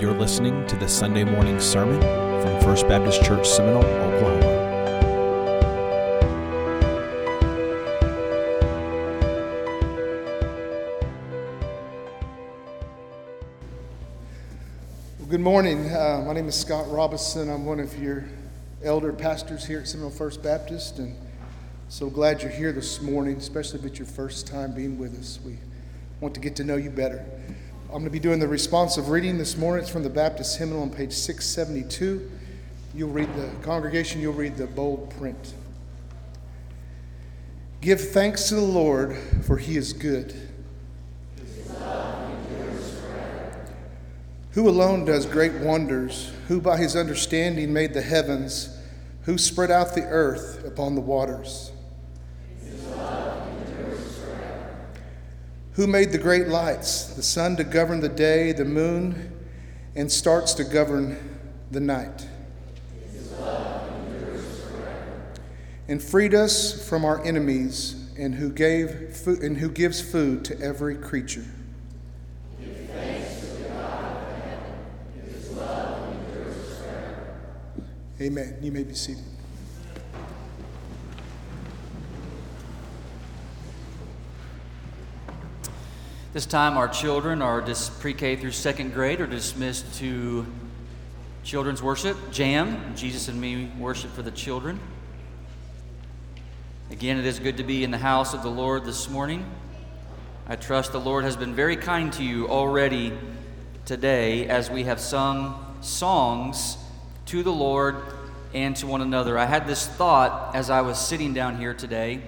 You're listening to the Sunday morning sermon from First Baptist Church Seminole, Oklahoma. Well, good morning. Uh, my name is Scott Robinson. I'm one of your elder pastors here at Seminole First Baptist, and so glad you're here this morning, especially if it's your first time being with us. We want to get to know you better. I'm going to be doing the responsive reading this morning. It's from the Baptist Hymnal on page 672. You'll read the congregation, you'll read the bold print. Give thanks to the Lord, for he is good. Who alone does great wonders, who by his understanding made the heavens, who spread out the earth upon the waters. Who made the great lights, the sun to govern the day, the moon, and stars to govern the night? And freed us from our enemies, and who, gave food, and who gives food to every creature. Amen. You may be seated. This time, our children are dis- pre-K through second grade are dismissed to children's worship, jam. Jesus and me worship for the children. Again, it is good to be in the house of the Lord this morning. I trust the Lord has been very kind to you already today as we have sung songs to the Lord and to one another. I had this thought as I was sitting down here today.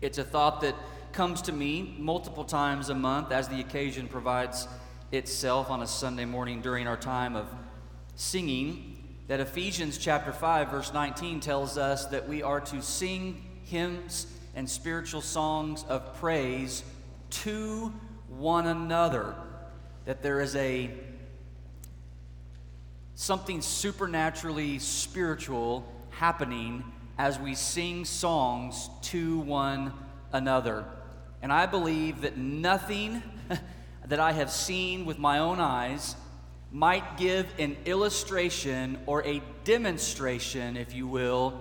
It's a thought that comes to me multiple times a month as the occasion provides itself on a Sunday morning during our time of singing. That Ephesians chapter 5, verse 19 tells us that we are to sing hymns and spiritual songs of praise to one another. That there is a something supernaturally spiritual happening as we sing songs to one another. And I believe that nothing that I have seen with my own eyes might give an illustration or a demonstration, if you will,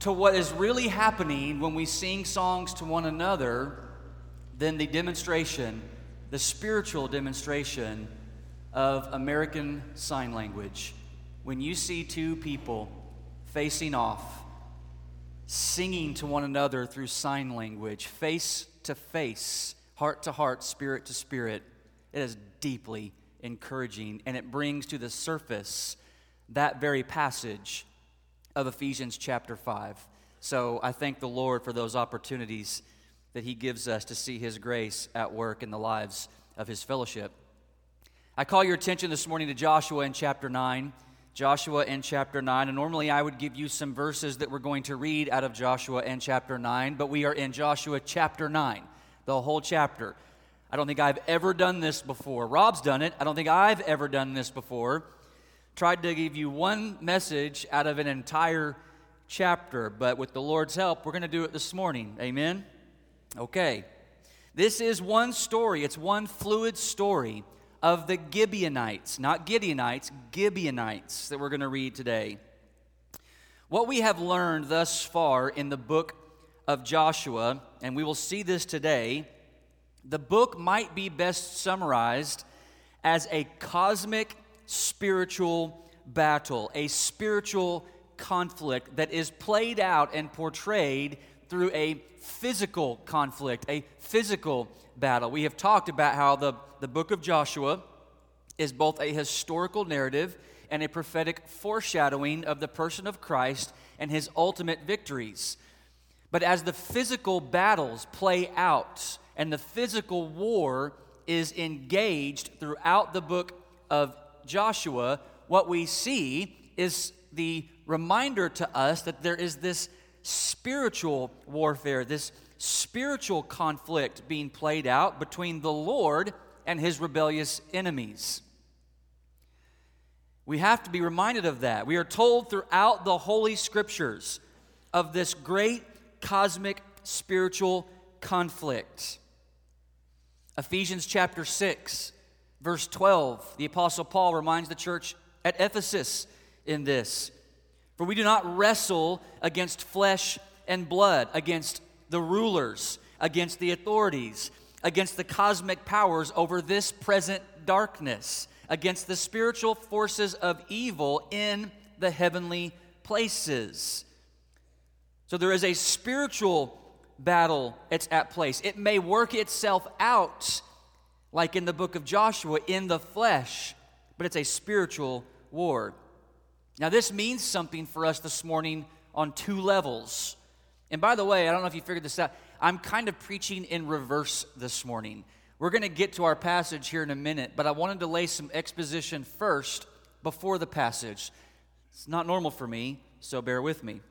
to what is really happening when we sing songs to one another than the demonstration, the spiritual demonstration of American Sign Language. When you see two people facing off, singing to one another through sign language, face to face, heart to heart, spirit to spirit, it is deeply encouraging and it brings to the surface that very passage of Ephesians chapter 5. So I thank the Lord for those opportunities that He gives us to see His grace at work in the lives of His fellowship. I call your attention this morning to Joshua in chapter 9. Joshua in chapter 9. And normally I would give you some verses that we're going to read out of Joshua in chapter 9, but we are in Joshua chapter 9, the whole chapter. I don't think I've ever done this before. Rob's done it. I don't think I've ever done this before. Tried to give you one message out of an entire chapter, but with the Lord's help, we're going to do it this morning. Amen? Okay. This is one story, it's one fluid story of the Gibeonites, not Gideonites, Gibeonites that we're going to read today. What we have learned thus far in the book of Joshua, and we will see this today, the book might be best summarized as a cosmic spiritual battle, a spiritual conflict that is played out and portrayed through a physical conflict, a physical battle. We have talked about how the, the book of Joshua is both a historical narrative and a prophetic foreshadowing of the person of Christ and his ultimate victories. But as the physical battles play out and the physical war is engaged throughout the book of Joshua, what we see is the reminder to us that there is this spiritual warfare, this spiritual conflict being played out between the Lord and his rebellious enemies. We have to be reminded of that. We are told throughout the Holy Scriptures of this great cosmic spiritual conflict. Ephesians chapter 6 Verse 12, the Apostle Paul reminds the church at Ephesus in this For we do not wrestle against flesh and blood, against the rulers, against the authorities, against the cosmic powers over this present darkness, against the spiritual forces of evil in the heavenly places. So there is a spiritual battle that's at place. It may work itself out, like in the book of Joshua, in the flesh, but it's a spiritual war. Now, this means something for us this morning on two levels. And by the way, I don't know if you figured this out, I'm kind of preaching in reverse this morning. We're going to get to our passage here in a minute, but I wanted to lay some exposition first before the passage. It's not normal for me, so bear with me.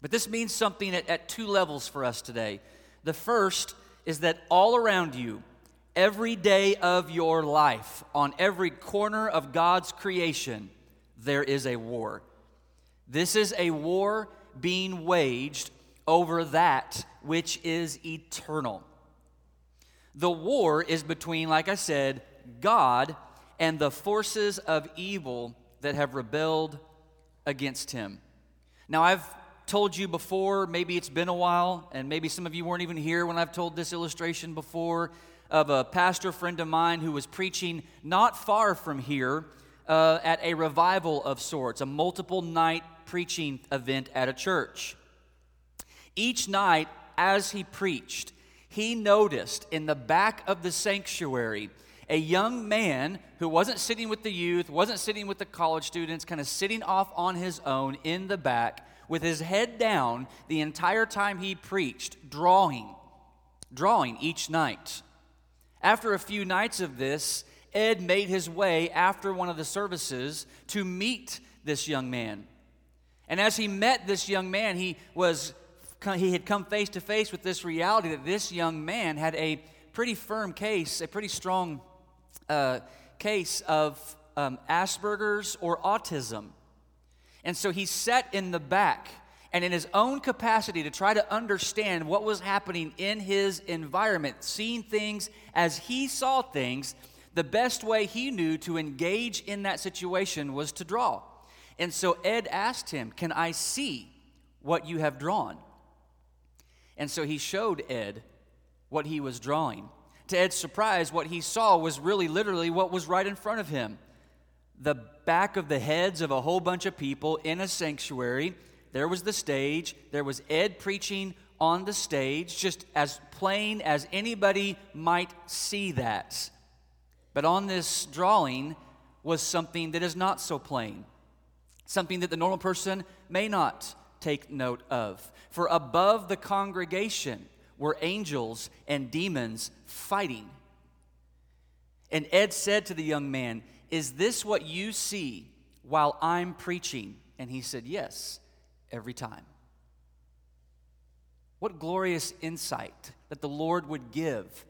But this means something at, at two levels for us today. The first is that all around you, every day of your life, on every corner of God's creation, there is a war. This is a war being waged over that which is eternal. The war is between, like I said, God and the forces of evil that have rebelled against him. Now, I've told you before, maybe it's been a while, and maybe some of you weren't even here when I've told this illustration before of a pastor friend of mine who was preaching not far from here uh, at a revival of sorts, a multiple night preaching event at a church. Each night, as he preached, he noticed in the back of the sanctuary a young man who wasn't sitting with the youth, wasn't sitting with the college students, kind of sitting off on his own in the back with his head down the entire time he preached, drawing, drawing each night. After a few nights of this, Ed made his way after one of the services to meet this young man. And as he met this young man, he was he had come face to face with this reality that this young man had a pretty firm case, a pretty strong uh, case of um, Asperger's or autism. And so he sat in the back and in his own capacity to try to understand what was happening in his environment, seeing things as he saw things, the best way he knew to engage in that situation was to draw. And so Ed asked him, Can I see what you have drawn? And so he showed Ed what he was drawing. To Ed's surprise, what he saw was really literally what was right in front of him the back of the heads of a whole bunch of people in a sanctuary. There was the stage. There was Ed preaching on the stage, just as plain as anybody might see that. But on this drawing was something that is not so plain, something that the normal person may not take note of. For above the congregation were angels and demons fighting. And Ed said to the young man, is this what you see while I'm preaching? And he said, Yes, every time. What glorious insight that the Lord would give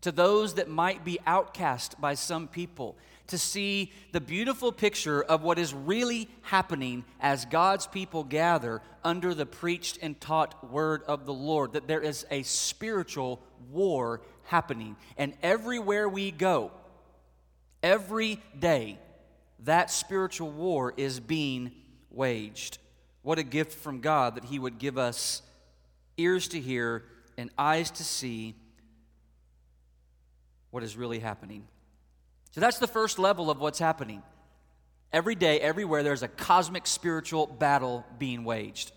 to those that might be outcast by some people to see the beautiful picture of what is really happening as God's people gather under the preached and taught word of the Lord. That there is a spiritual war happening. And everywhere we go, Every day, that spiritual war is being waged. What a gift from God that He would give us ears to hear and eyes to see what is really happening. So that's the first level of what's happening. Every day, everywhere, there's a cosmic spiritual battle being waged.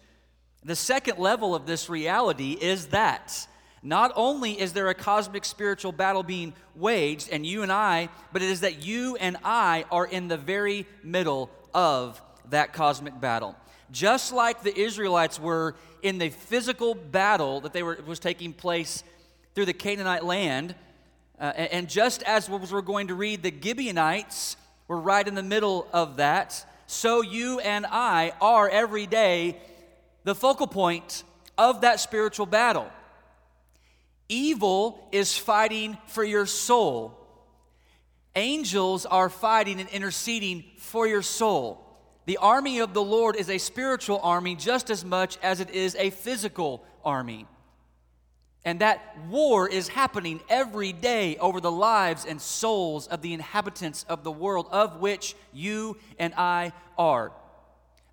The second level of this reality is that not only is there a cosmic spiritual battle being waged, and you and I, but it is that you and I are in the very middle of that cosmic battle. Just like the Israelites were in the physical battle that they were, was taking place through the Canaanite land, uh, and, and just as we're going to read, the Gibeonites were right in the middle of that, so you and I are every day the focal point of that spiritual battle. Evil is fighting for your soul. Angels are fighting and interceding for your soul. The army of the Lord is a spiritual army just as much as it is a physical army. And that war is happening every day over the lives and souls of the inhabitants of the world, of which you and I are.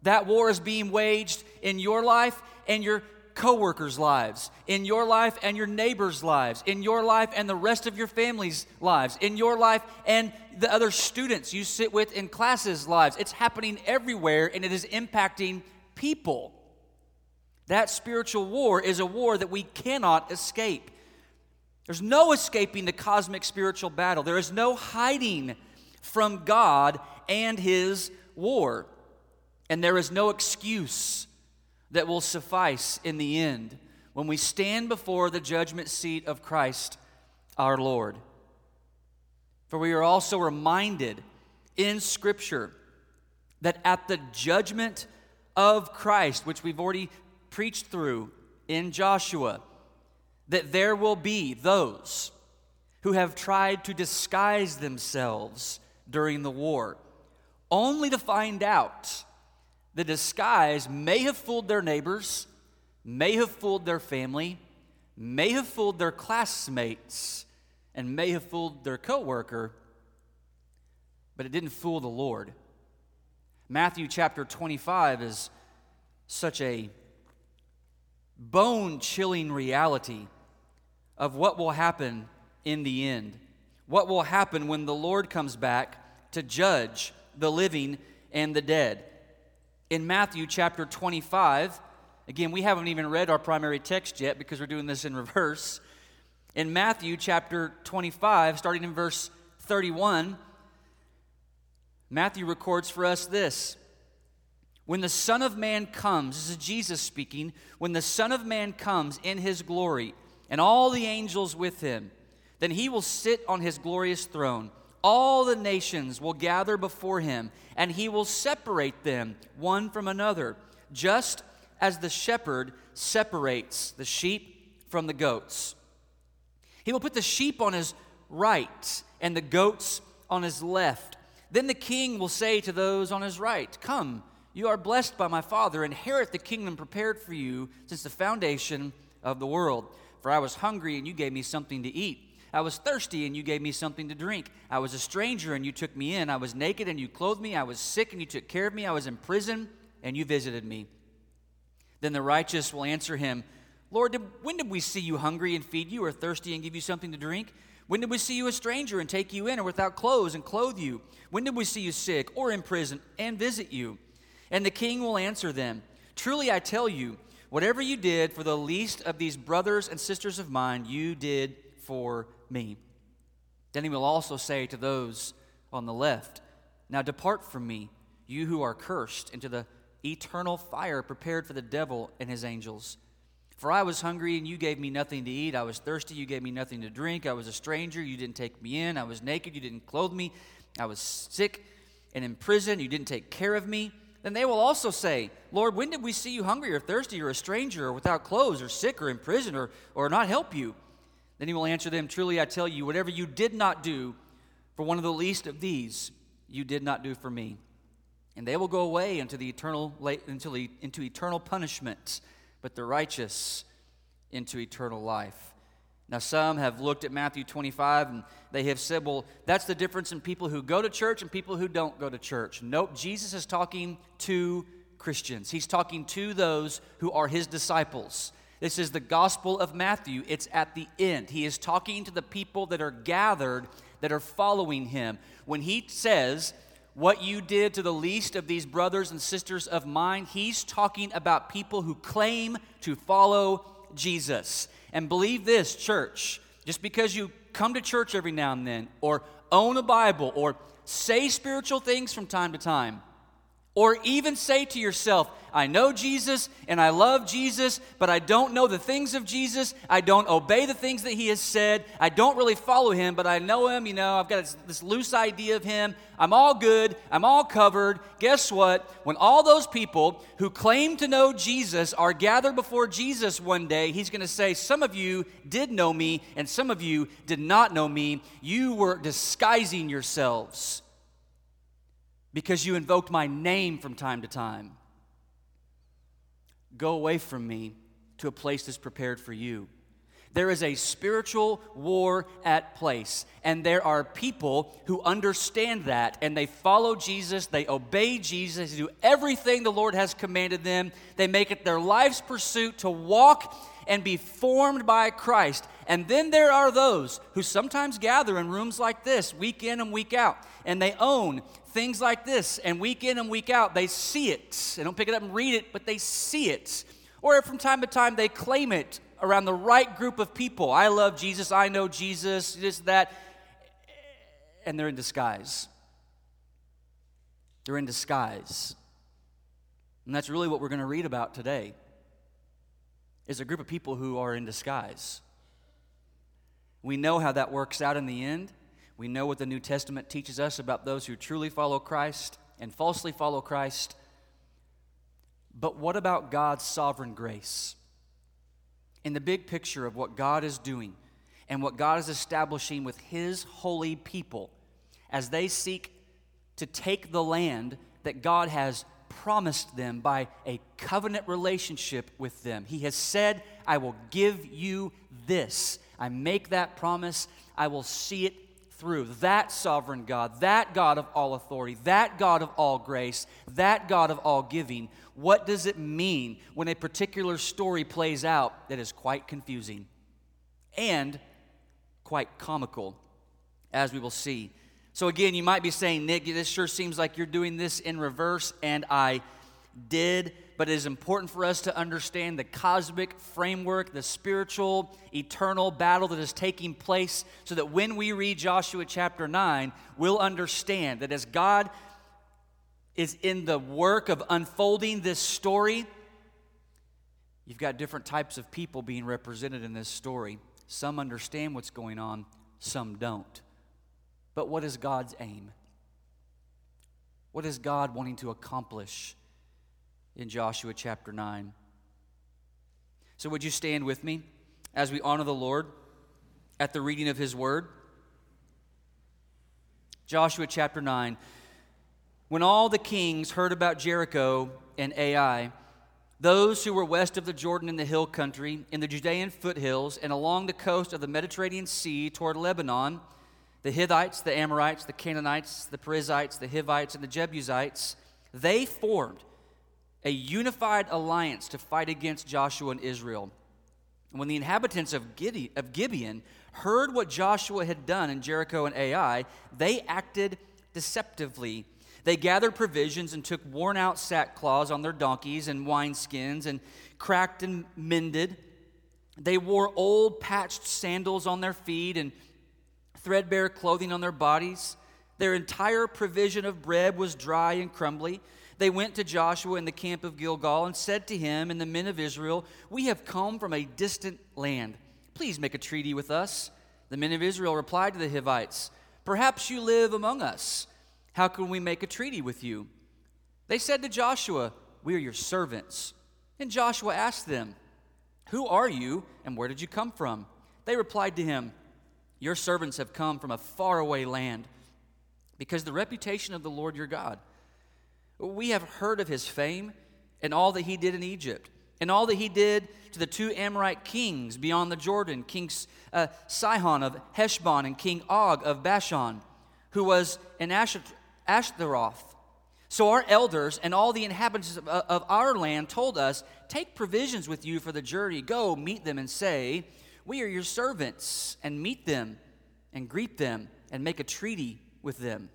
That war is being waged in your life and your coworkers' lives, in your life and your neighbors' lives, in your life and the rest of your family's lives, in your life and the other students you sit with in classes' lives. It's happening everywhere and it is impacting people. That spiritual war is a war that we cannot escape. There's no escaping the cosmic spiritual battle. There is no hiding from God and His war. And there is no excuse that will suffice in the end when we stand before the judgment seat of Christ our Lord. For we are also reminded in Scripture that at the judgment of Christ, which we've already preached through in Joshua, that there will be those who have tried to disguise themselves during the war, only to find out the disguise may have fooled their neighbors, may have fooled their family, may have fooled their classmates, and may have fooled their coworker, but it didn't fool the Lord. Matthew chapter 25 is such a bone chilling reality of what will happen in the end. What will happen when the Lord comes back to judge the living and the dead in Matthew chapter 25. Again, we haven't even read our primary text yet because we're doing this in reverse. In Matthew chapter 25, starting in verse 31, Matthew records for us this When the Son of Man comes, this is Jesus speaking, when the Son of Man comes in his glory and all the angels with him, then he will sit on his glorious throne all the nations will gather before him, and he will separate them one from another, just as the shepherd separates the sheep from the goats. He will put the sheep on his right and the goats on his left. Then the king will say to those on his right, Come, you are blessed by my Father, inherit the kingdom prepared for you since the foundation of the world. For I was hungry, and you gave me something to eat. I was thirsty and you gave me something to drink. I was a stranger and you took me in. I was naked and you clothed me. I was sick and you took care of me. I was in prison and you visited me. Then the righteous will answer him, Lord, did, when did we see you hungry and feed you, or thirsty and give you something to drink? When did we see you a stranger and take you in, or without clothes and clothe you? When did we see you sick or in prison and visit you? And the king will answer them, Truly I tell you, whatever you did for the least of these brothers and sisters of mine, you did for me. Then he will also say to those on the left, Now depart from me, you who are cursed, into the eternal fire prepared for the devil and his angels. For I was hungry, and you gave me nothing to eat. I was thirsty, you gave me nothing to drink. I was a stranger, you didn't take me in. I was naked, you didn't clothe me. I was sick and in prison, you didn't take care of me. Then they will also say, Lord, when did we see you hungry or thirsty or a stranger or without clothes or sick or in prison or, or not help you? Then he will answer them Truly I tell you, whatever you did not do for one of the least of these, you did not do for me. And they will go away into, the eternal, into, into eternal punishment, but the righteous into eternal life. Now, some have looked at Matthew 25 and they have said, well, that's the difference in people who go to church and people who don't go to church. Nope, Jesus is talking to Christians. He's talking to those who are his disciples. This is the Gospel of Matthew. It's at the end. He is talking to the people that are gathered, that are following him. When he says, What you did to the least of these brothers and sisters of mine, he's talking about people who claim to follow Jesus. And believe this, church, just because you come to church every now and then, or own a Bible, or say spiritual things from time to time, or even say to yourself, I know Jesus and I love Jesus, but I don't know the things of Jesus. I don't obey the things that he has said. I don't really follow him, but I know him. You know, I've got this, loose idea of him. I'm all good. I'm all covered. Guess what? When all those people who claim to know Jesus are gathered before Jesus one day, he's going to say, Some of you did know me, and some of you did not know me. You were disguising yourselves because you invoked my name from time to time. Go away from me to a place that's prepared for you. There is a spiritual war at place. And there are people who understand that and they follow Jesus, they obey Jesus, they do everything the Lord has commanded them. They make it their life's pursuit to walk and be formed by Christ. And then there are those who sometimes gather in rooms like this, week in and week out, and they own things like this, and week in and week out, they see it. They don't pick it up and read it, but they see it. Or from time to time, they claim it around the right group of people. I love Jesus, I know Jesus, this, that. And they're in disguise. They're in disguise. And that's really what we're going to read about today. Is a group of people who are in disguise. We know how that works out in the end. We know what the New Testament teaches us about those who truly follow Christ and falsely follow Christ. But what about God's sovereign grace? in the big picture of what God is doing and what God is establishing with His holy people as they seek to take the land that God has promised them by a covenant relationship with them. He has said, I will give you this. I make that promise, I will see it through. That sovereign God, that God of all authority, that God of all grace, that God of all giving what does it mean when a particular story plays out that is quite confusing and quite comical, as we will see? So, again, you might be saying, Nick, this sure seems like you're doing this in reverse, and I did, but it is important for us to understand the cosmic framework, the spiritual, eternal battle that is taking place, so that when we read Joshua chapter 9, we'll understand that as God is in the work of unfolding this story, you've got different types of people being represented in this story. Some understand what's going on, some don't. But what is God's aim? What is God wanting to accomplish in Joshua chapter 9? So, would you stand with me as we honor the Lord at the reading of his word? Joshua chapter 9. When all the kings heard about Jericho and Ai, those who were west of the Jordan in the hill country, in the Judean foothills, and along the coast of the Mediterranean Sea toward Lebanon, the Hittites, the Amorites, the Canaanites, the Perizzites, the Hivites, and the Jebusites, they formed a unified alliance to fight against Joshua and Israel. And when the inhabitants of Gibeon heard what Joshua had done in Jericho and Ai, they acted deceptively they gathered provisions and took worn out sackcloths on their donkeys and wineskins and cracked and mended. They wore old patched sandals on their feet and threadbare clothing on their bodies. Their entire provision of bread was dry and crumbly. They went to Joshua in the camp of Gilgal and said to him and the men of Israel, We have come from a distant land. Please make a treaty with us. The men of Israel replied to the Hivites, Perhaps you live among us. How can we make a treaty with you? They said to Joshua, We are your servants. And Joshua asked them, Who are you and where did you come from? They replied to him, Your servants have come from a faraway land because the reputation of the Lord your God. We have heard of his fame and all that he did in Egypt, and all that he did to the two Amorite kings beyond the Jordan, King uh, Sihon of Heshbon and King Og of Bashan, who was in Ashtaroth. So our elders and all the inhabitants of, of, our land told us, Take provisions with you for the journey. Go meet them and say, We are your servants, and meet them and greet them and make a treaty with them.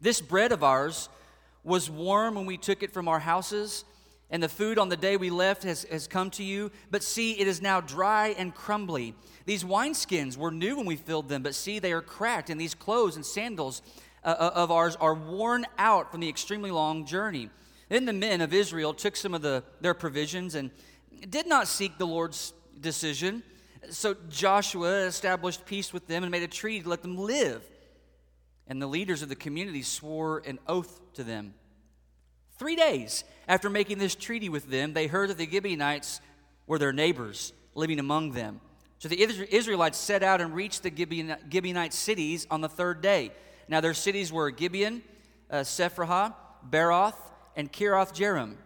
This bread of ours was warm when we took it from our houses, and the food on the day we left has, has come to you. But see, it is now dry and crumbly. These wineskins were new when we filled them, but see, they are cracked, and these clothes and sandals uh, uh, of ours are worn out from the extremely long journey. Then the men of Israel took some of the, their provisions and did not seek the Lord's decision. So Joshua established peace with them and made a treaty to let them live. And the leaders of the community swore an oath to them. Three days after making this treaty with them, they heard that the Gibeonites were their neighbors living among them. So the Israelites set out and reached the Gibeonite cities on the third day. Now their cities were Gibeon, uh, Sephirah, Beeroth, and Kiriath Jearim.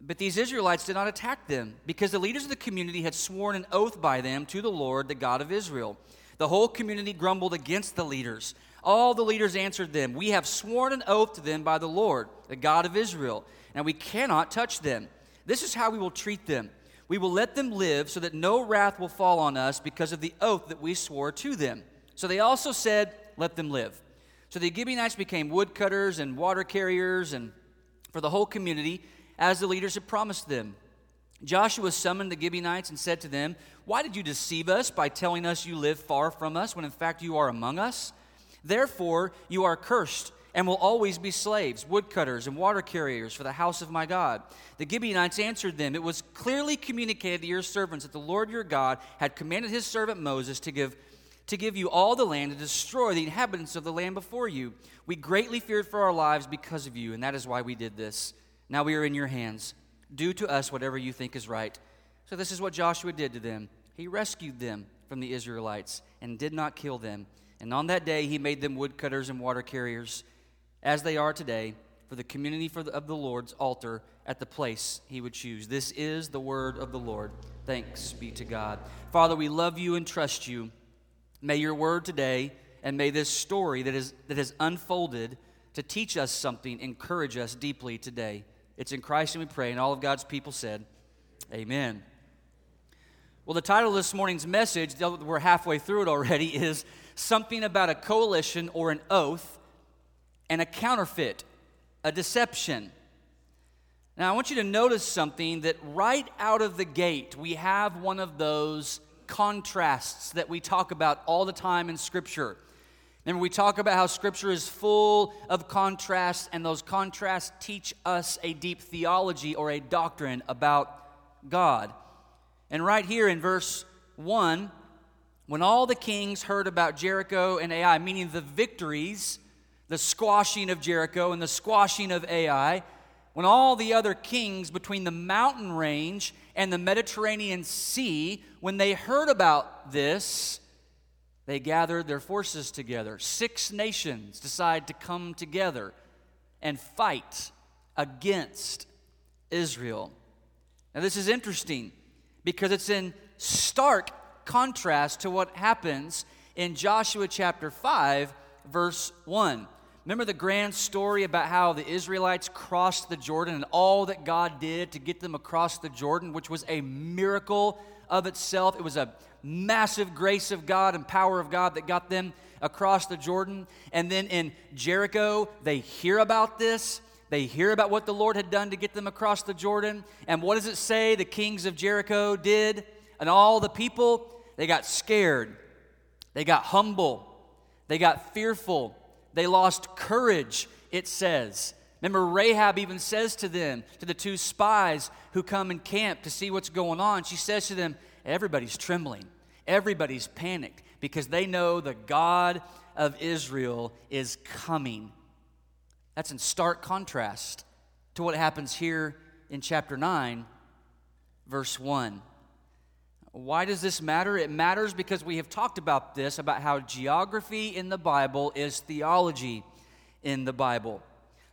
But these Israelites did not attack them because the leaders of the community had sworn an oath by them to the Lord, the God of Israel. The whole community grumbled against the leaders. All the leaders answered them, We have sworn an oath to them by the Lord, the God of Israel, and we cannot touch them. This is how we will treat them. We will let them live so that no wrath will fall on us because of the oath that we swore to them. So they also said, Let them live. So the Gibeonites became woodcutters and water carriers and for the whole community as the leaders had promised them. Joshua summoned the Gibeonites and said to them, Why did you deceive us by telling us you live far from us when in fact you are among us? Therefore, you are cursed and will always be slaves, woodcutters, and water carriers for the house of my God. The Gibeonites answered them, It was clearly communicated to your servants that the Lord your God had commanded his servant Moses to give. To give you all the land and destroy the inhabitants of the land before you. We greatly feared for our lives because of you, and that is why we did this. Now we are in your hands. Do to us whatever you think is right. So, this is what Joshua did to them. He rescued them from the Israelites and did not kill them. And on that day, he made them woodcutters and water carriers, as they are today, for the community for the, of the Lord's altar at the place he would choose. This is the word of the Lord. Thanks be to God. Father, we love you and trust you. May your word today and may this story that, is, that has unfolded to teach us something encourage us deeply today. It's in Christ and we pray. And all of God's people said, Amen. Well, the title of this morning's message, we're halfway through it already, is something about a coalition or an oath and a counterfeit, a deception. Now, I want you to notice something that right out of the gate, we have one of those contrasts that we talk about all the time in Scripture. Remember, we talk about how Scripture is full of contrasts, and those contrasts teach us a deep theology or a doctrine about God. And right here in verse 1, when all the kings heard about Jericho and Ai, meaning the victories, the squashing of Jericho and the squashing of Ai, when all the other kings between the mountain range and the Mediterranean Sea, when they heard about this, they gathered their forces together. Six nations decide to come together and fight against Israel. Now, this is interesting because it's in stark contrast to what happens in Joshua chapter 5, verse 1. Remember the grand story about how the Israelites crossed the Jordan and all that God did to get them across the Jordan, which was a miracle of itself. It was a massive grace of God and power of God that got them across the Jordan. And then in Jericho, they hear about this. They hear about what the Lord had done to get them across the Jordan. And what does it say the kings of Jericho did? And all the people, they got scared. They got humble. They got fearful. They lost courage, it says. Remember, Rahab even says to them, to the two spies who come in camp to see what's going on, she says to them, Everybody's trembling, everybody's panicked because they know the God of Israel is coming. That's in stark contrast to what happens here in chapter 9, verse 1. Why does this matter? It matters because we have talked about this about how geography in the Bible is theology in the Bible.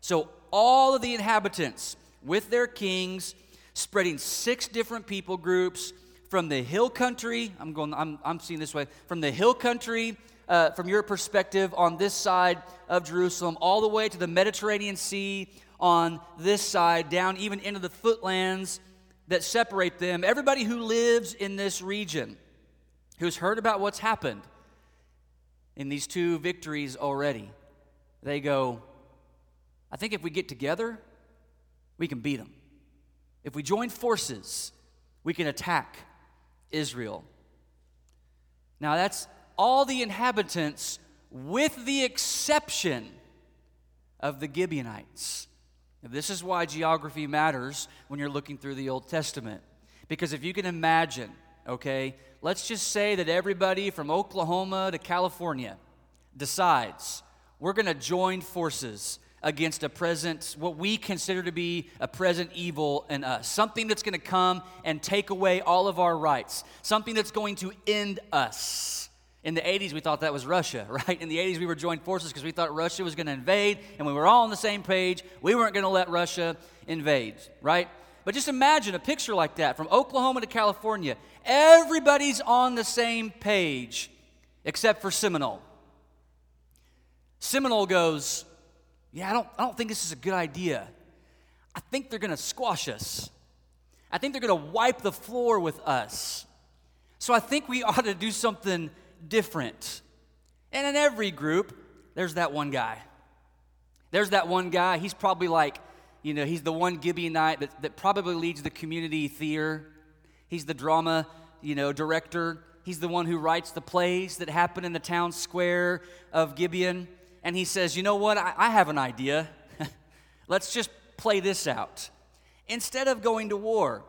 So, all of the inhabitants with their kings, spreading six different people groups from the hill country. I'm going. I'm, I'm seeing this way from the hill country. Uh, from your perspective, on this side of Jerusalem, all the way to the Mediterranean Sea on this side, down even into the footlands that separate them. Everybody who lives in this region, who's heard about what's happened in these two victories already, they go, I think if we get together, we can beat them. If we join forces, we can attack Israel. Now, that's all the inhabitants, with the exception of the Gibeonites. This is why geography matters when you're looking through the Old Testament. Because if you can imagine, okay, let's just say that everybody from Oklahoma to California decides we're going to join forces against a present, what we consider to be a present evil in us. Something that's going to come and take away all of our rights. Something that's going to end us. In the 80s, we thought that was Russia, right? In the 80s, we were joined forces because we thought Russia was going to invade, and we were all on the same page. We weren't going to let Russia invade, right? But just imagine a picture like that from Oklahoma to California. Everybody's on the same page except for Seminole. Seminole goes, Yeah, I don't, I don't think this is a good idea. I think they're going to squash us. I think they're going to wipe the floor with us. So I think we ought to do something different. And in every group, there's that one guy. There's that one guy. He's probably like, you know, he's the one Gibeonite that, that probably leads the community theater. He's the drama, you know, director. He's the one who writes the plays that happen in the town square of Gibeon. And he says, you know what? I, I have an idea. Let's just play this out. Instead of going to war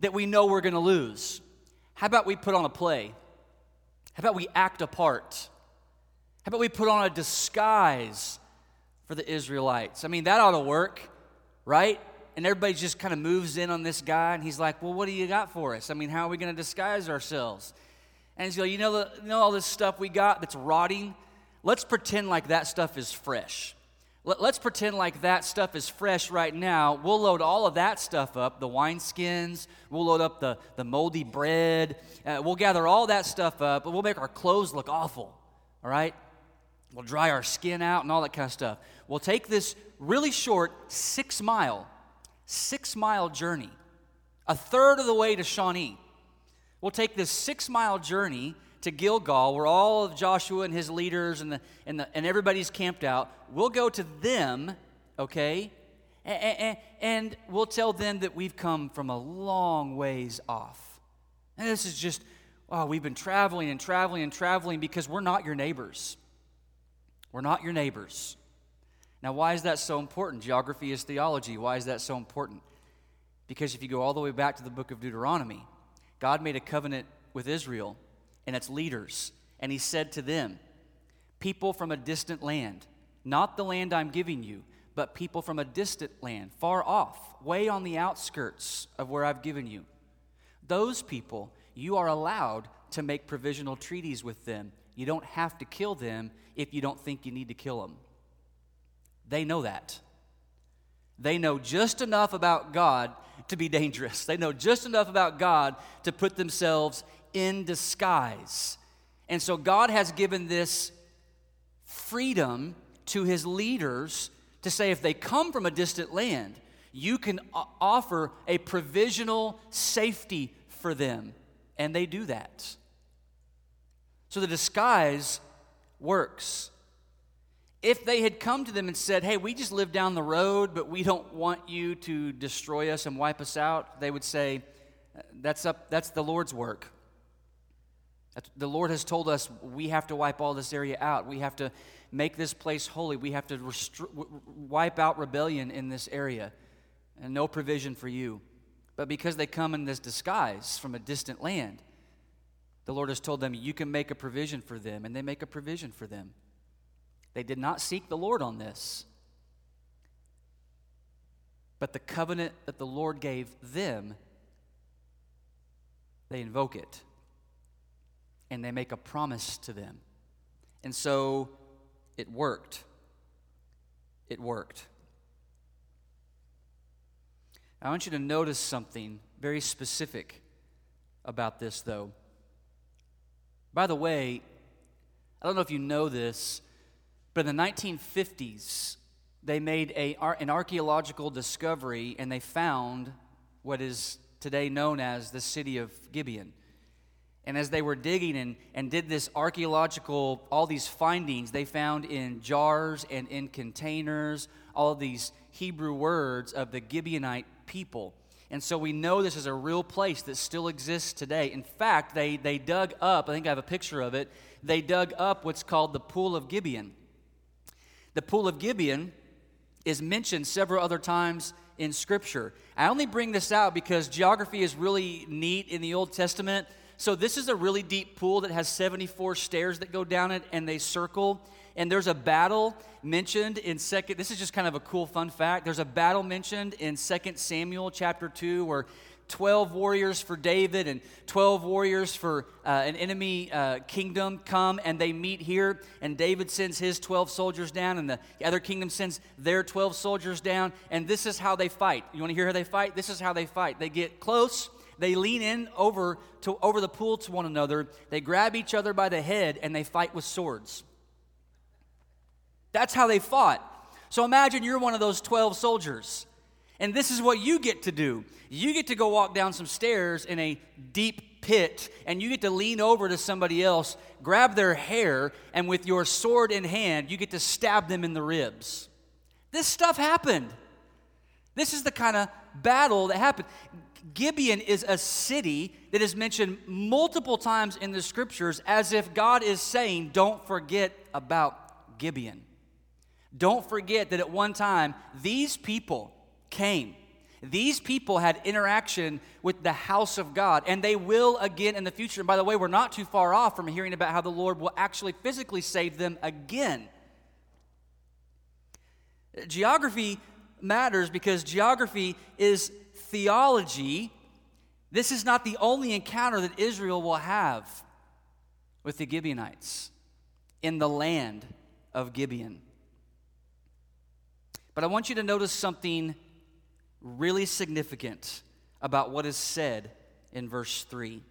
that we know we're going to lose, how about we put on a play? How about we act a part? How about we put on a disguise for the Israelites? I mean, that ought to work, right? And everybody just kind of moves in on this guy, and he's like, Well, what do you got for us? I mean, how are we going to disguise ourselves? And he's like, you know, the, you know all this stuff we got that's rotting? Let's pretend like that stuff is fresh. Let, us pretend like that stuff is fresh right now. We'll load all of that stuff up the wineskins, we'll load up the, the moldy bread, uh, we'll gather all that stuff up, but we'll make our clothes look awful, all right? We'll dry our skin out and all that kind of stuff. We'll take this really short six mile, six mile journey, a third of the way to Shawnee. We'll take this six mile journey to Gilgal, where all of Joshua and his leaders and, the, and, the, and everybody's camped out. We'll go to them, okay? And, and, we'll tell them that we've come from a long ways off. And this is just, oh, we've been traveling and traveling and traveling because we're not your neighbors. We're not your neighbors. Now, why is that so important? Geography is theology. Why is that so important? Because if you go all the way back to the book of Deuteronomy, God made a covenant with Israel and its leaders. And he said to them, People from a distant land, not the land I'm giving you, but people from a distant land, far off, way on the outskirts of where I've given you. Those people, you are allowed to make provisional treaties with them. You don't have to kill them if you don't think you need to kill them. They know that. They know just enough about God to be dangerous. They know just enough about God to put themselves in disguise. And so God has given this freedom to his leaders to say if they come from a distant land, you can offer a provisional safety for them. And they do that. So the disguise works. If they had come to them and said, Hey, we just live down the road, but we don't want you to destroy us and wipe us out, they would say, That's, up, that's the Lord's work. The Lord has told us we have to wipe all this area out. We have to make this place holy. We have to restri- wipe out rebellion in this area. And no provision for you. But because they come in this disguise from a distant land, the Lord has told them, You can make a provision for them. And they make a provision for them. They did not seek the Lord on this. But the covenant that the Lord gave them, they invoke it and they make a promise to them. And so it worked. It worked. I want you to notice something very specific about this, though. By the way, I don't know if you know this, but in the 1950s, they made a, an archaeological discovery and they found what is today known as the city of Gibeon. And as they were digging and, and did this archaeological, all these findings, they found in jars and in containers all these Hebrew words of the Gibeonite people. And so we know this is a real place that still exists today. In fact, they, they dug up, I think I have a picture of it, they dug up what's called the Pool of Gibeon. The Pool of Gibeon is mentioned several other times in Scripture. I only bring this out because geography is really neat in the Old Testament so this is a really deep pool that has 74 stairs that go down it and they circle. And there's a battle mentioned in second. This is just kind of a cool fun fact. There's a battle mentioned in Second Samuel chapter 2 where 12 warriors for David and 12 warriors for uh, an enemy uh, kingdom come and they meet here. And David sends his 12 soldiers down, and the other kingdom sends their 12 soldiers down. And this is how they fight. You want to hear how they fight? This is how they fight. They get close. They lean in over, to, over the pool to one another. They grab each other by the head and they fight with swords. That's how they fought. So imagine you're one of those 12 soldiers. And this is what you get to do. You get to go walk down some stairs in a deep pit, and you get to lean over to somebody else, grab their hair, and with your sword in hand, you get to stab them in the ribs. This stuff happened. This is the kind of battle that happened. Gibeon is a city that is mentioned multiple times in the scriptures as if God is saying, Don't forget about Gibeon. Don't forget that at one time, these people, came. These people had interaction with the house of God, and they will again in the future. And by the way, we're not too far off from hearing about how the Lord will actually physically save them again. Geography matters because geography is theology. This is not the only encounter that Israel will have with the Gibeonites in the land of Gibeon. But I want you to notice something really significant about what is said in verse 3. It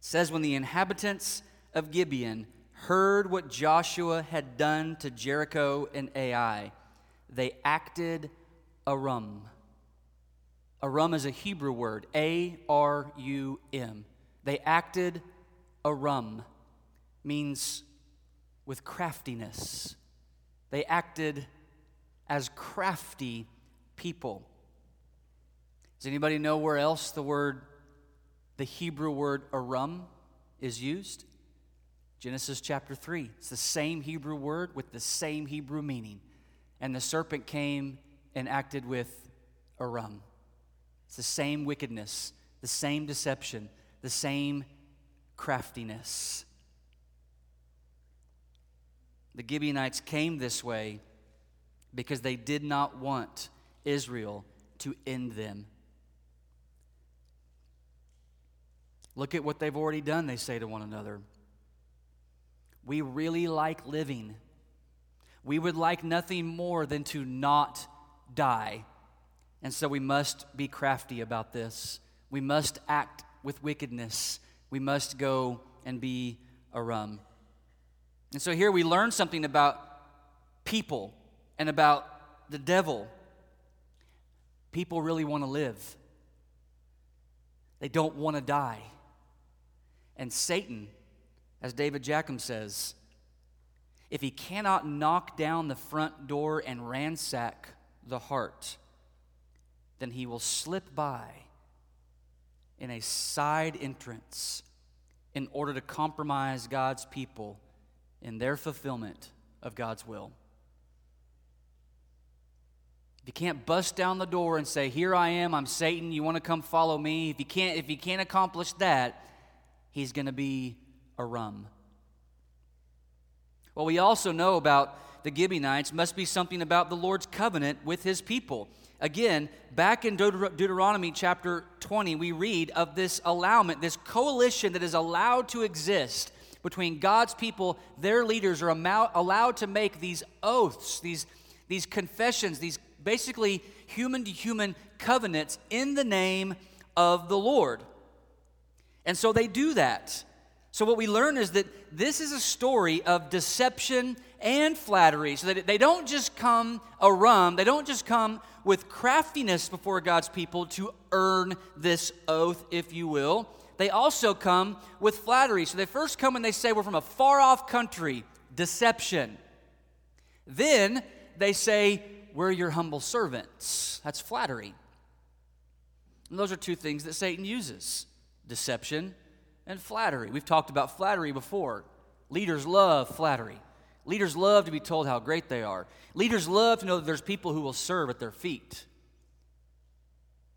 says, When the inhabitants of Gibeon heard what Joshua had done to Jericho and Ai, they acted arum. Arum is a Hebrew word, A R U M. They acted arum, means with craftiness. They acted as crafty people. Does anybody know where else the word, the Hebrew word arum, is used? Genesis chapter 3. It's the same Hebrew word with the same Hebrew meaning. And the serpent came and acted with arum. It's the same wickedness, the same deception, the same craftiness. The Gibeonites came this way because they did not want Israel to end them. Look at what they've already done, they say to one another. We really like living. We would like nothing more than to not die. And so we must be crafty about this. We must act with wickedness. We must go and be arum. And so here we learn something about people and about the devil people really want to live, they don't want to die. And Satan, as David Jackman says, if he cannot knock down the front door and ransack the heart, then he will slip by in a side entrance in order to compromise God's people in their fulfillment of God's will. If you can't bust down the door and say, "Here I am, I'm Satan, you want to come follow me?" If you can't if you can't accomplish that, he's going to be arum. Well, we also know about the Gibeonites must be something about the Lord's covenant with his people. Again, back in Deut- Deuteronomy chapter 20, we read of this allowment, this coalition that is allowed to exist between God's people. Their leaders are allowed to make these oaths, these, these confessions, these basically human to human covenants in the name of the Lord. And so they do that. So, what we learn is that this is a story of deception and flattery. So that they don't just come arum, they don't just come with craftiness before God's people to earn this oath, if you will. They also come with flattery. So, they first come and they say, We're from a far off country, deception. Then they say, we're your humble servants. That's flattery. And those are two things that Satan uses deception and flattery. We've talked about flattery before. Leaders love flattery. Leaders love to be told how great they are. Leaders love to know that there's people who will serve at their feet.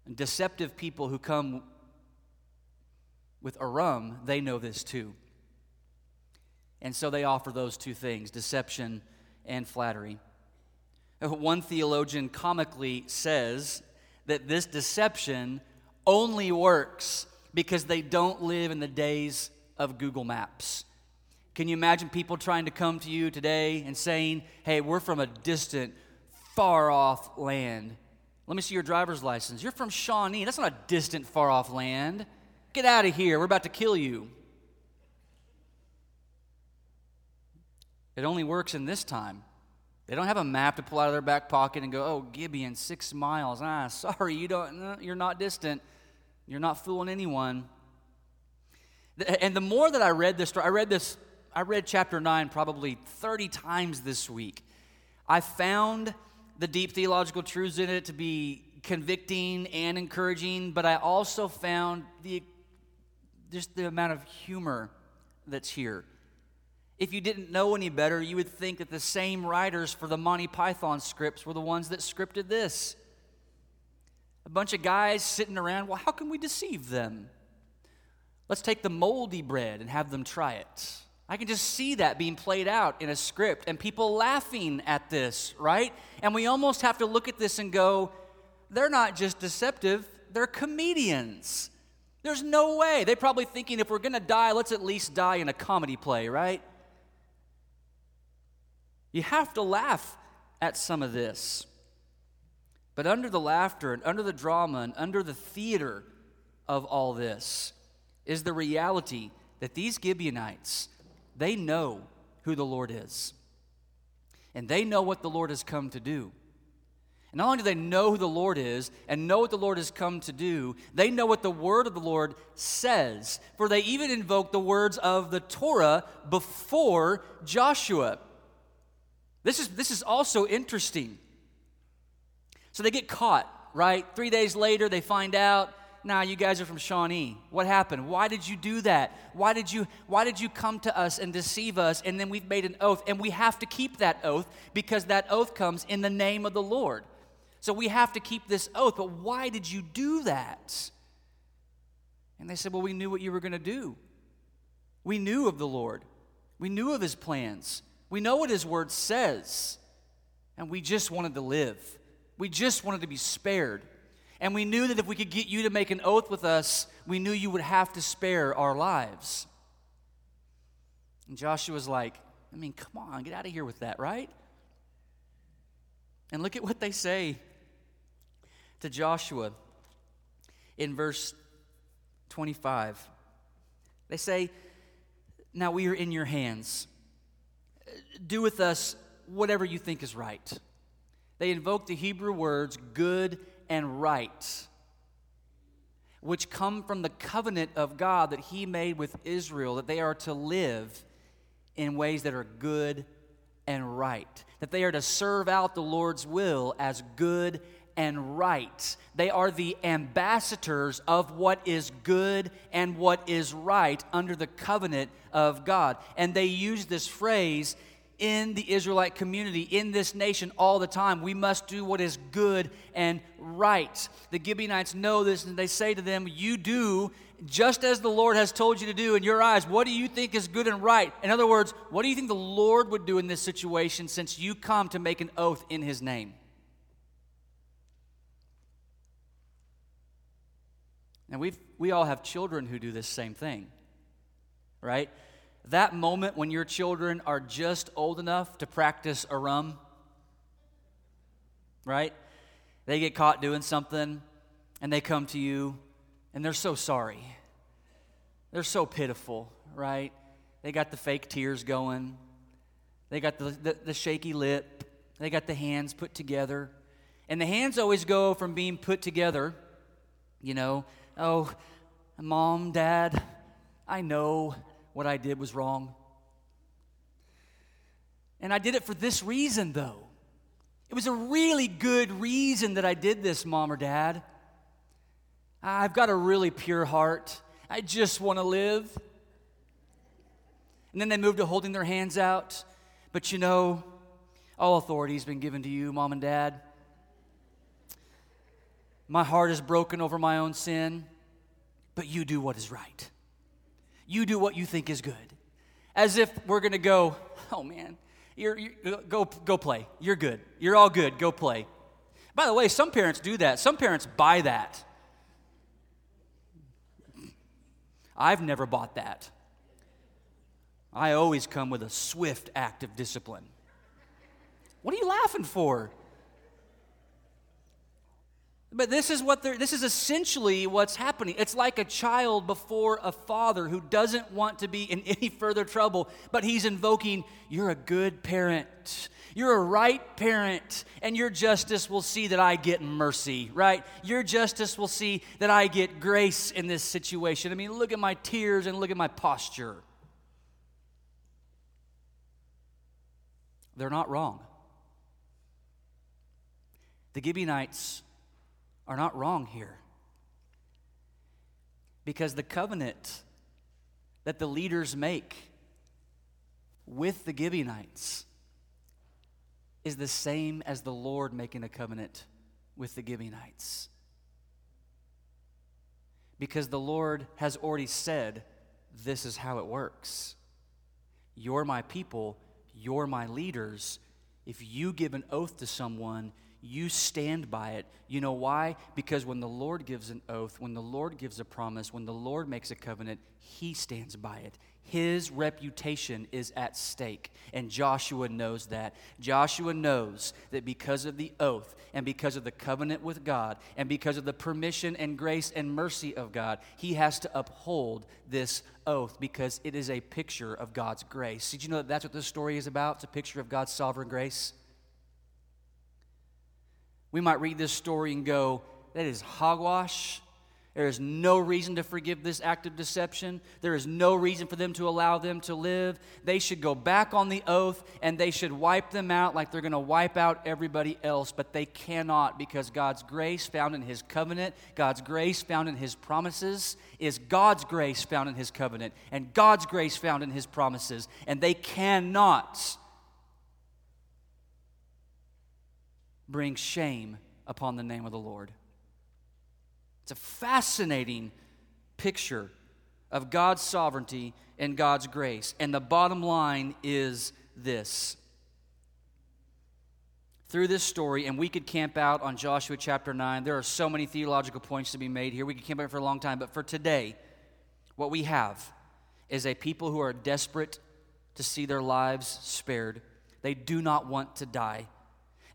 And deceptive people who come with arum, they know this too. And so they offer those two things deception and flattery. One theologian comically says that this deception only works because they don't live in the days of Google Maps. Can you imagine people trying to come to you today and saying, Hey, we're from a distant, far off land? Let me see your driver's license. You're from Shawnee. That's not a distant, far off land. Get out of here. We're about to kill you. It only works in this time. They don't have a map to pull out of their back pocket and go, "Oh, Gibeon, six miles." Ah, sorry, you don't. You're not distant. You're not fooling anyone. And the more that I read this story, I read this I read chapter 9 probably 30 times this week. I found the deep theological truths in it to be convicting and encouraging, but I also found the just the amount of humor that's here. If you didn't know any better, you would think that the same writers for the Monty Python scripts were the ones that scripted this. A bunch of guys sitting around, well, how can we deceive them? Let's take the moldy bread and have them try it. I can just see that being played out in a script and people laughing at this, right? And we almost have to look at this and go, they're not just deceptive, they're comedians. There's no way. They're probably thinking if we're going to die, let's at least die in a comedy play, right? You have to laugh at some of this. But under the laughter and under the drama and under the theater of all this is the reality that these Gibeonites, they know who the Lord is. And they know what the Lord has come to do. And not only do they know who the Lord is and know what the Lord has come to do, they know what the word of the Lord says. For they even invoke the words of the Torah before Joshua. This is, this is also interesting. So they get caught, right? Three days later, they find out nah, you guys are from Shawnee. What happened? Why did you do that? Why did you why did you come to us and deceive us? And then we've made an oath, and we have to keep that oath because that oath comes in the name of the Lord. So we have to keep this oath. But why did you do that? And they said, Well, we knew what you were going to do. We knew of the Lord. We knew of his plans. We know what his word says. And we just wanted to live. We just wanted to be spared. And we knew that if we could get you to make an oath with us, we knew you would have to spare our lives. And Joshua was like, I mean, come on, get out of here with that, right? And look at what they say to Joshua in verse 25. They say, Now we are in your hands. Do with us whatever you think is right. They invoke the Hebrew words good and right, which come from the covenant of God that He made with Israel, that they are to live in ways that are good and right, that they are to serve out the Lord's will as good and right. They are the ambassadors of what is good and what is right under the covenant of God. And they use this phrase in the Israelite community, in this nation, all the time. We must do what is good and right. The Gibeonites know this, and they say to them, You do just as the Lord has told you to do in your eyes. What do you think is good and right? In other words, what do you think the Lord would do in this situation since you come to make an oath in His name? And we we all have children who do this same thing, right? That moment when your children are just old enough to practice arum, right? They get caught doing something and they come to you and they're so sorry. They're so pitiful, right? They got the fake tears going, they got the, the, the shaky lip, they got the hands put together. And the hands always go from being put together, you know, oh, mom, dad, I know what I did was wrong. And I did it for this reason, though. It was a really good reason that I did this, mom or dad. I've got a really pure heart. I just want to live. And then they moved to holding their hands out. But you know, all authority has been given to you, mom and dad. My heart is broken over my own sin, but you do what is right. You do what you think is good. As if we're going to go, oh man, you're, you're, go, go play. You're good. You're all good. Go play. By the way, some parents do that. Some parents buy that. I've never bought that. I always come with a swift act of discipline. What are you laughing for? But this is what this is essentially what's happening. It's like a child before a father who doesn't want to be in any further trouble, but he's invoking, You're a good parent. You're a right parent, and your justice will see that I get mercy, right? Your justice will see that I get grace in this situation. I mean, look at my tears and look at my posture. They're not wrong. The Gibeonites are not wrong here. Because the covenant that the leaders make with the Gibeonites is the same as the Lord making a covenant with the Gibeonites. Because the Lord has already said, This is how it works. You're my people, you're my leaders. If you give an oath to someone, you stand by it. You know why? Because when the Lord gives an oath, when the Lord gives a promise, when the Lord makes a covenant, he stands by it. His reputation is at stake, and Joshua knows that. Joshua knows that because of the oath, and because of the covenant with God, and because of the permission and grace and mercy of God, he has to uphold this oath because it is a picture of God's grace. Did you know that that's what this story is about? It's a picture of God's sovereign grace. We might read this story and go, that is hogwash. There is no reason to forgive this act of deception. There is no reason for them to allow them to live. They should go back on the oath and they should wipe them out like they're going to wipe out everybody else, but they cannot because God's grace found in His covenant, God's grace found in His promises, is God's grace found in His covenant, and God's grace found in His promises, and they cannot bring shame upon the name of the Lord. It's a fascinating picture of God's sovereignty and God's grace. And the bottom line is this. Through this story, and we could camp out on Joshua chapter 9. There are so many theological points to be made here. We could camp out for a long time, but for today, what we have is a people who are desperate to see their lives spared. They do not want to die.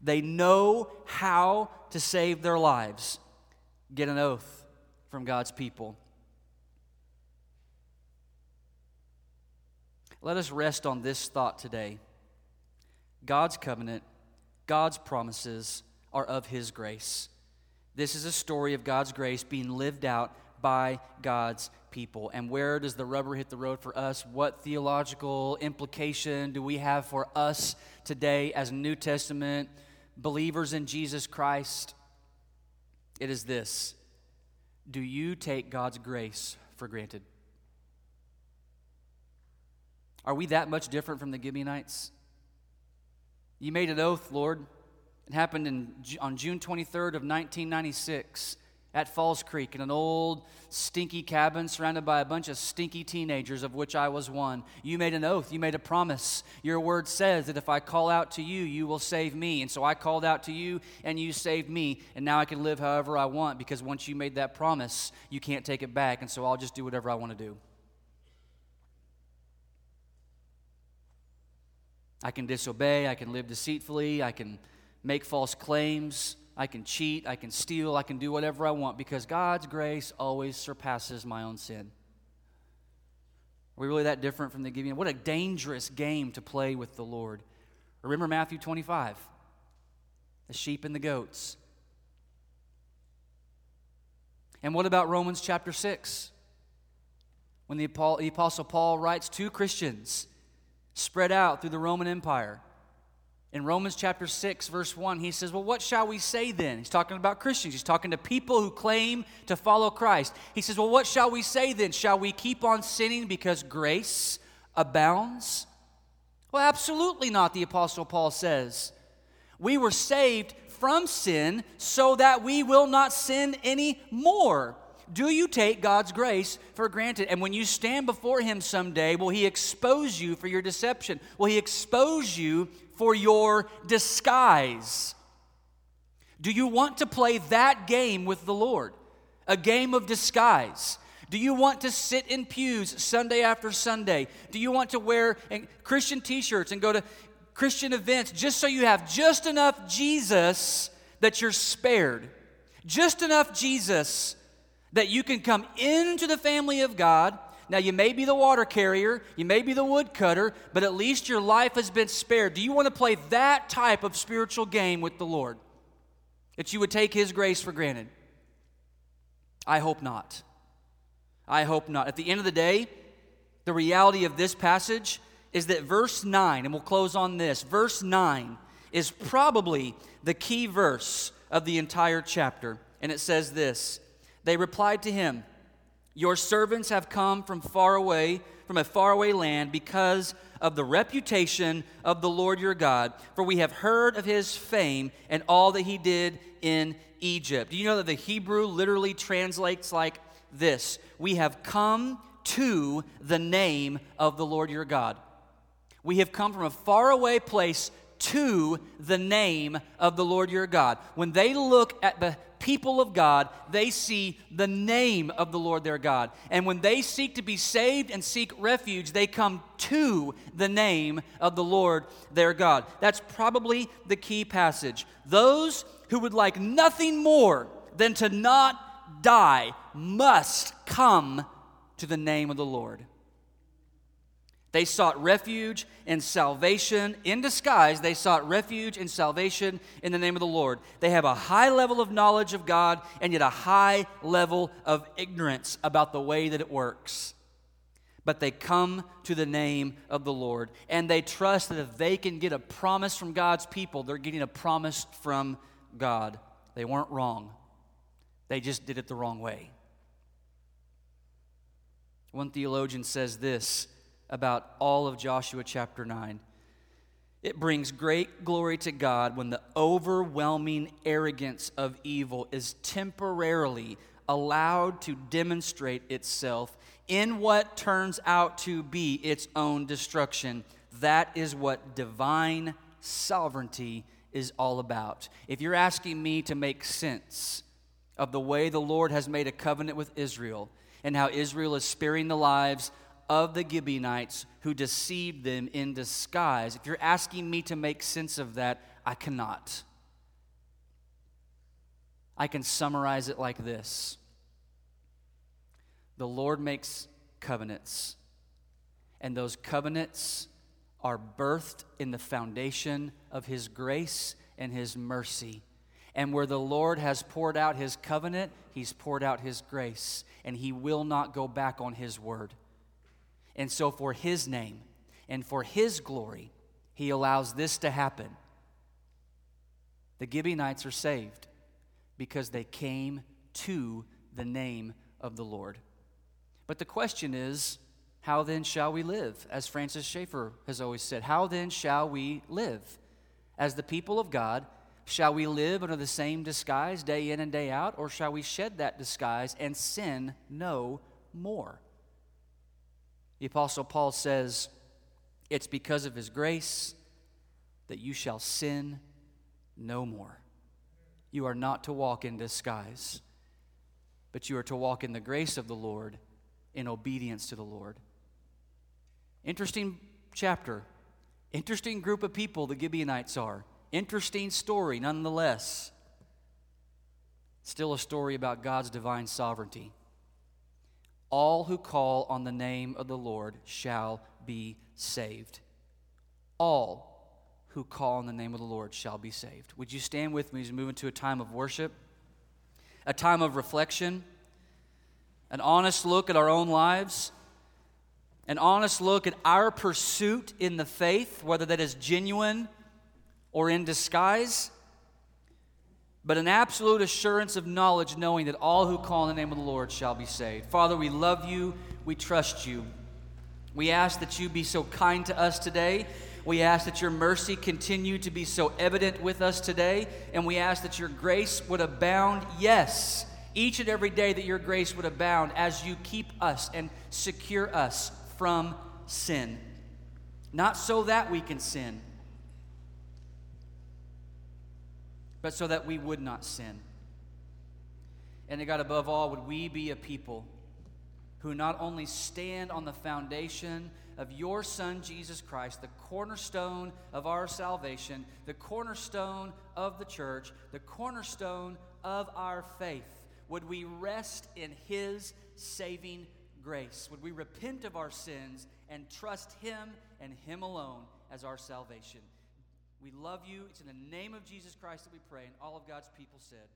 They know how to save their lives. Get an oath from God's people. Let us rest on this thought today God's covenant, God's promises are of His grace. This is a story of God's grace being lived out by God's people. And where does the rubber hit the road for us? What theological implication do we have for us today as New Testament believers in Jesus Christ, it is this Do you take God's grace for granted? Are we that much different from the Gibeonites? You made an oath, Lord. It happened in, on June 23rd of 1996 at Falls Creek in an old stinky cabin surrounded by a bunch of stinky teenagers, of which I was one. You made an oath, you made a promise. Your word says that if I call out to you, you will save me. And so I called out to you and you saved me. And now I can live however I want because once you made that promise, you can't take it back. And so I'll just do whatever I want to do. I can disobey, I can live deceitfully, I can make false claims. I can cheat, I can steal, I can do whatever I want because God's grace always surpasses my own sin. Are we really that different from the Gibeon? What a dangerous game to play with the Lord. Remember Matthew 25 the sheep and the goats. And what about Romans chapter 6? When the Apostle Paul writes to Christians spread out through the Roman Empire. In Romans chapter 6, verse 1, he says, Well, what shall we say then? He's talking about Christians. He's talking to people who claim to follow Christ. He says, Well, what shall we say then? Shall we keep on sinning because grace abounds? Well, absolutely not, the Apostle Paul says. We were saved from sin so that we will not sin anymore. Do you take God's grace for granted? And when you stand before Him someday, will He expose you for your deception? Will He expose you for your disguise. Do you want to play that game with the Lord? A game of disguise. Do you want to sit in pews Sunday after Sunday? Do you want to wear Christian t shirts and go to Christian events just so you have just enough Jesus that you're spared? Just enough Jesus that you can come into the family of God. Now, you may be the water carrier, you may be the woodcutter, but at least your life has been spared. Do you want to play that type of spiritual game with the Lord? That you would take His grace for granted? I hope not. I hope not. At the end of the day, the reality of this passage is that verse 9, and we'll close on this, verse 9 is probably the key verse of the entire chapter. And it says this They replied to him, Your servants have come from far away, from a faraway land, because of the reputation of the Lord your God, for we have heard of his fame and all that he did in Egypt. Do you know that the Hebrew literally translates like this We have come to the name of the Lord your God. We have come from a faraway place to the name of the Lord your God. When they look at the people of God, they see the name of the Lord their God. And when they seek to be saved and seek refuge, they come to the name of the Lord their God. That's probably the key passage. Those who would like nothing more than to not die must come to the name of the Lord. They sought refuge and salvation in disguise. They sought refuge and salvation in the name of the Lord. They have a high level of knowledge of God and yet a high level of ignorance about the way that it works. But they come to the name of the Lord and they trust that if they can get a promise from God's people, they're getting a promise from God. They weren't wrong, they just did it the wrong way. One theologian says this about all of Joshua chapter 9. It brings great glory to God when the overwhelming arrogance of evil is temporarily allowed to demonstrate itself in what turns out to be its own destruction. That is what divine sovereignty is all about. If you're asking me to make sense of the way the Lord has made a covenant with Israel and how Israel is sparing the lives of the Gibeonites who deceived them in disguise. If you're asking me to make sense of that, I cannot. I can summarize it like this The Lord makes covenants, and those covenants are birthed in the foundation of His grace and His mercy. And where the Lord has poured out His covenant, He's poured out His grace, and He will not go back on His word. And so, for His name and for His glory, He allows this to happen. The Gibeonites are saved because they came to the name of the Lord. But the question is, how then shall we live? As Francis Schaeffer has always said, how then shall we live? As the people of God, shall we live under the same disguise day in and day out, or shall we shed that disguise and sin no more? The Apostle Paul says, It's because of his grace that you shall sin no more. You are not to walk in disguise, but you are to walk in the grace of the Lord in obedience to the Lord. Interesting chapter. Interesting group of people the Gibeonites are. Interesting story, nonetheless. Still a story about God's divine sovereignty. All who call on the name of the Lord shall be saved. All who call on the name of the Lord shall be saved. Would you stand with me as we move into a time of worship, a time of reflection, an honest look at our own lives, an honest look at our pursuit in the faith, whether that is genuine or in disguise? But an absolute assurance of knowledge, knowing that all who call on the name of the Lord shall be saved. Father, we love you, we trust you. We ask that you be so kind to us today. We ask that your mercy continue to be so evident with us today. And we ask that your grace would abound, yes, each and every day that your grace would abound as you keep us and secure us from sin. Not so that we can sin but so that we would not sin. And God, above all, would we be a people who not only stand on the foundation of your Son, Jesus Christ, the cornerstone of our salvation, the cornerstone of the church, the cornerstone of our faith. Would we rest in His saving grace? Would we repent of our sins and trust Him and Him alone as our salvation? We love you. It's in the name of Jesus Christ that we pray. And all of God's people said,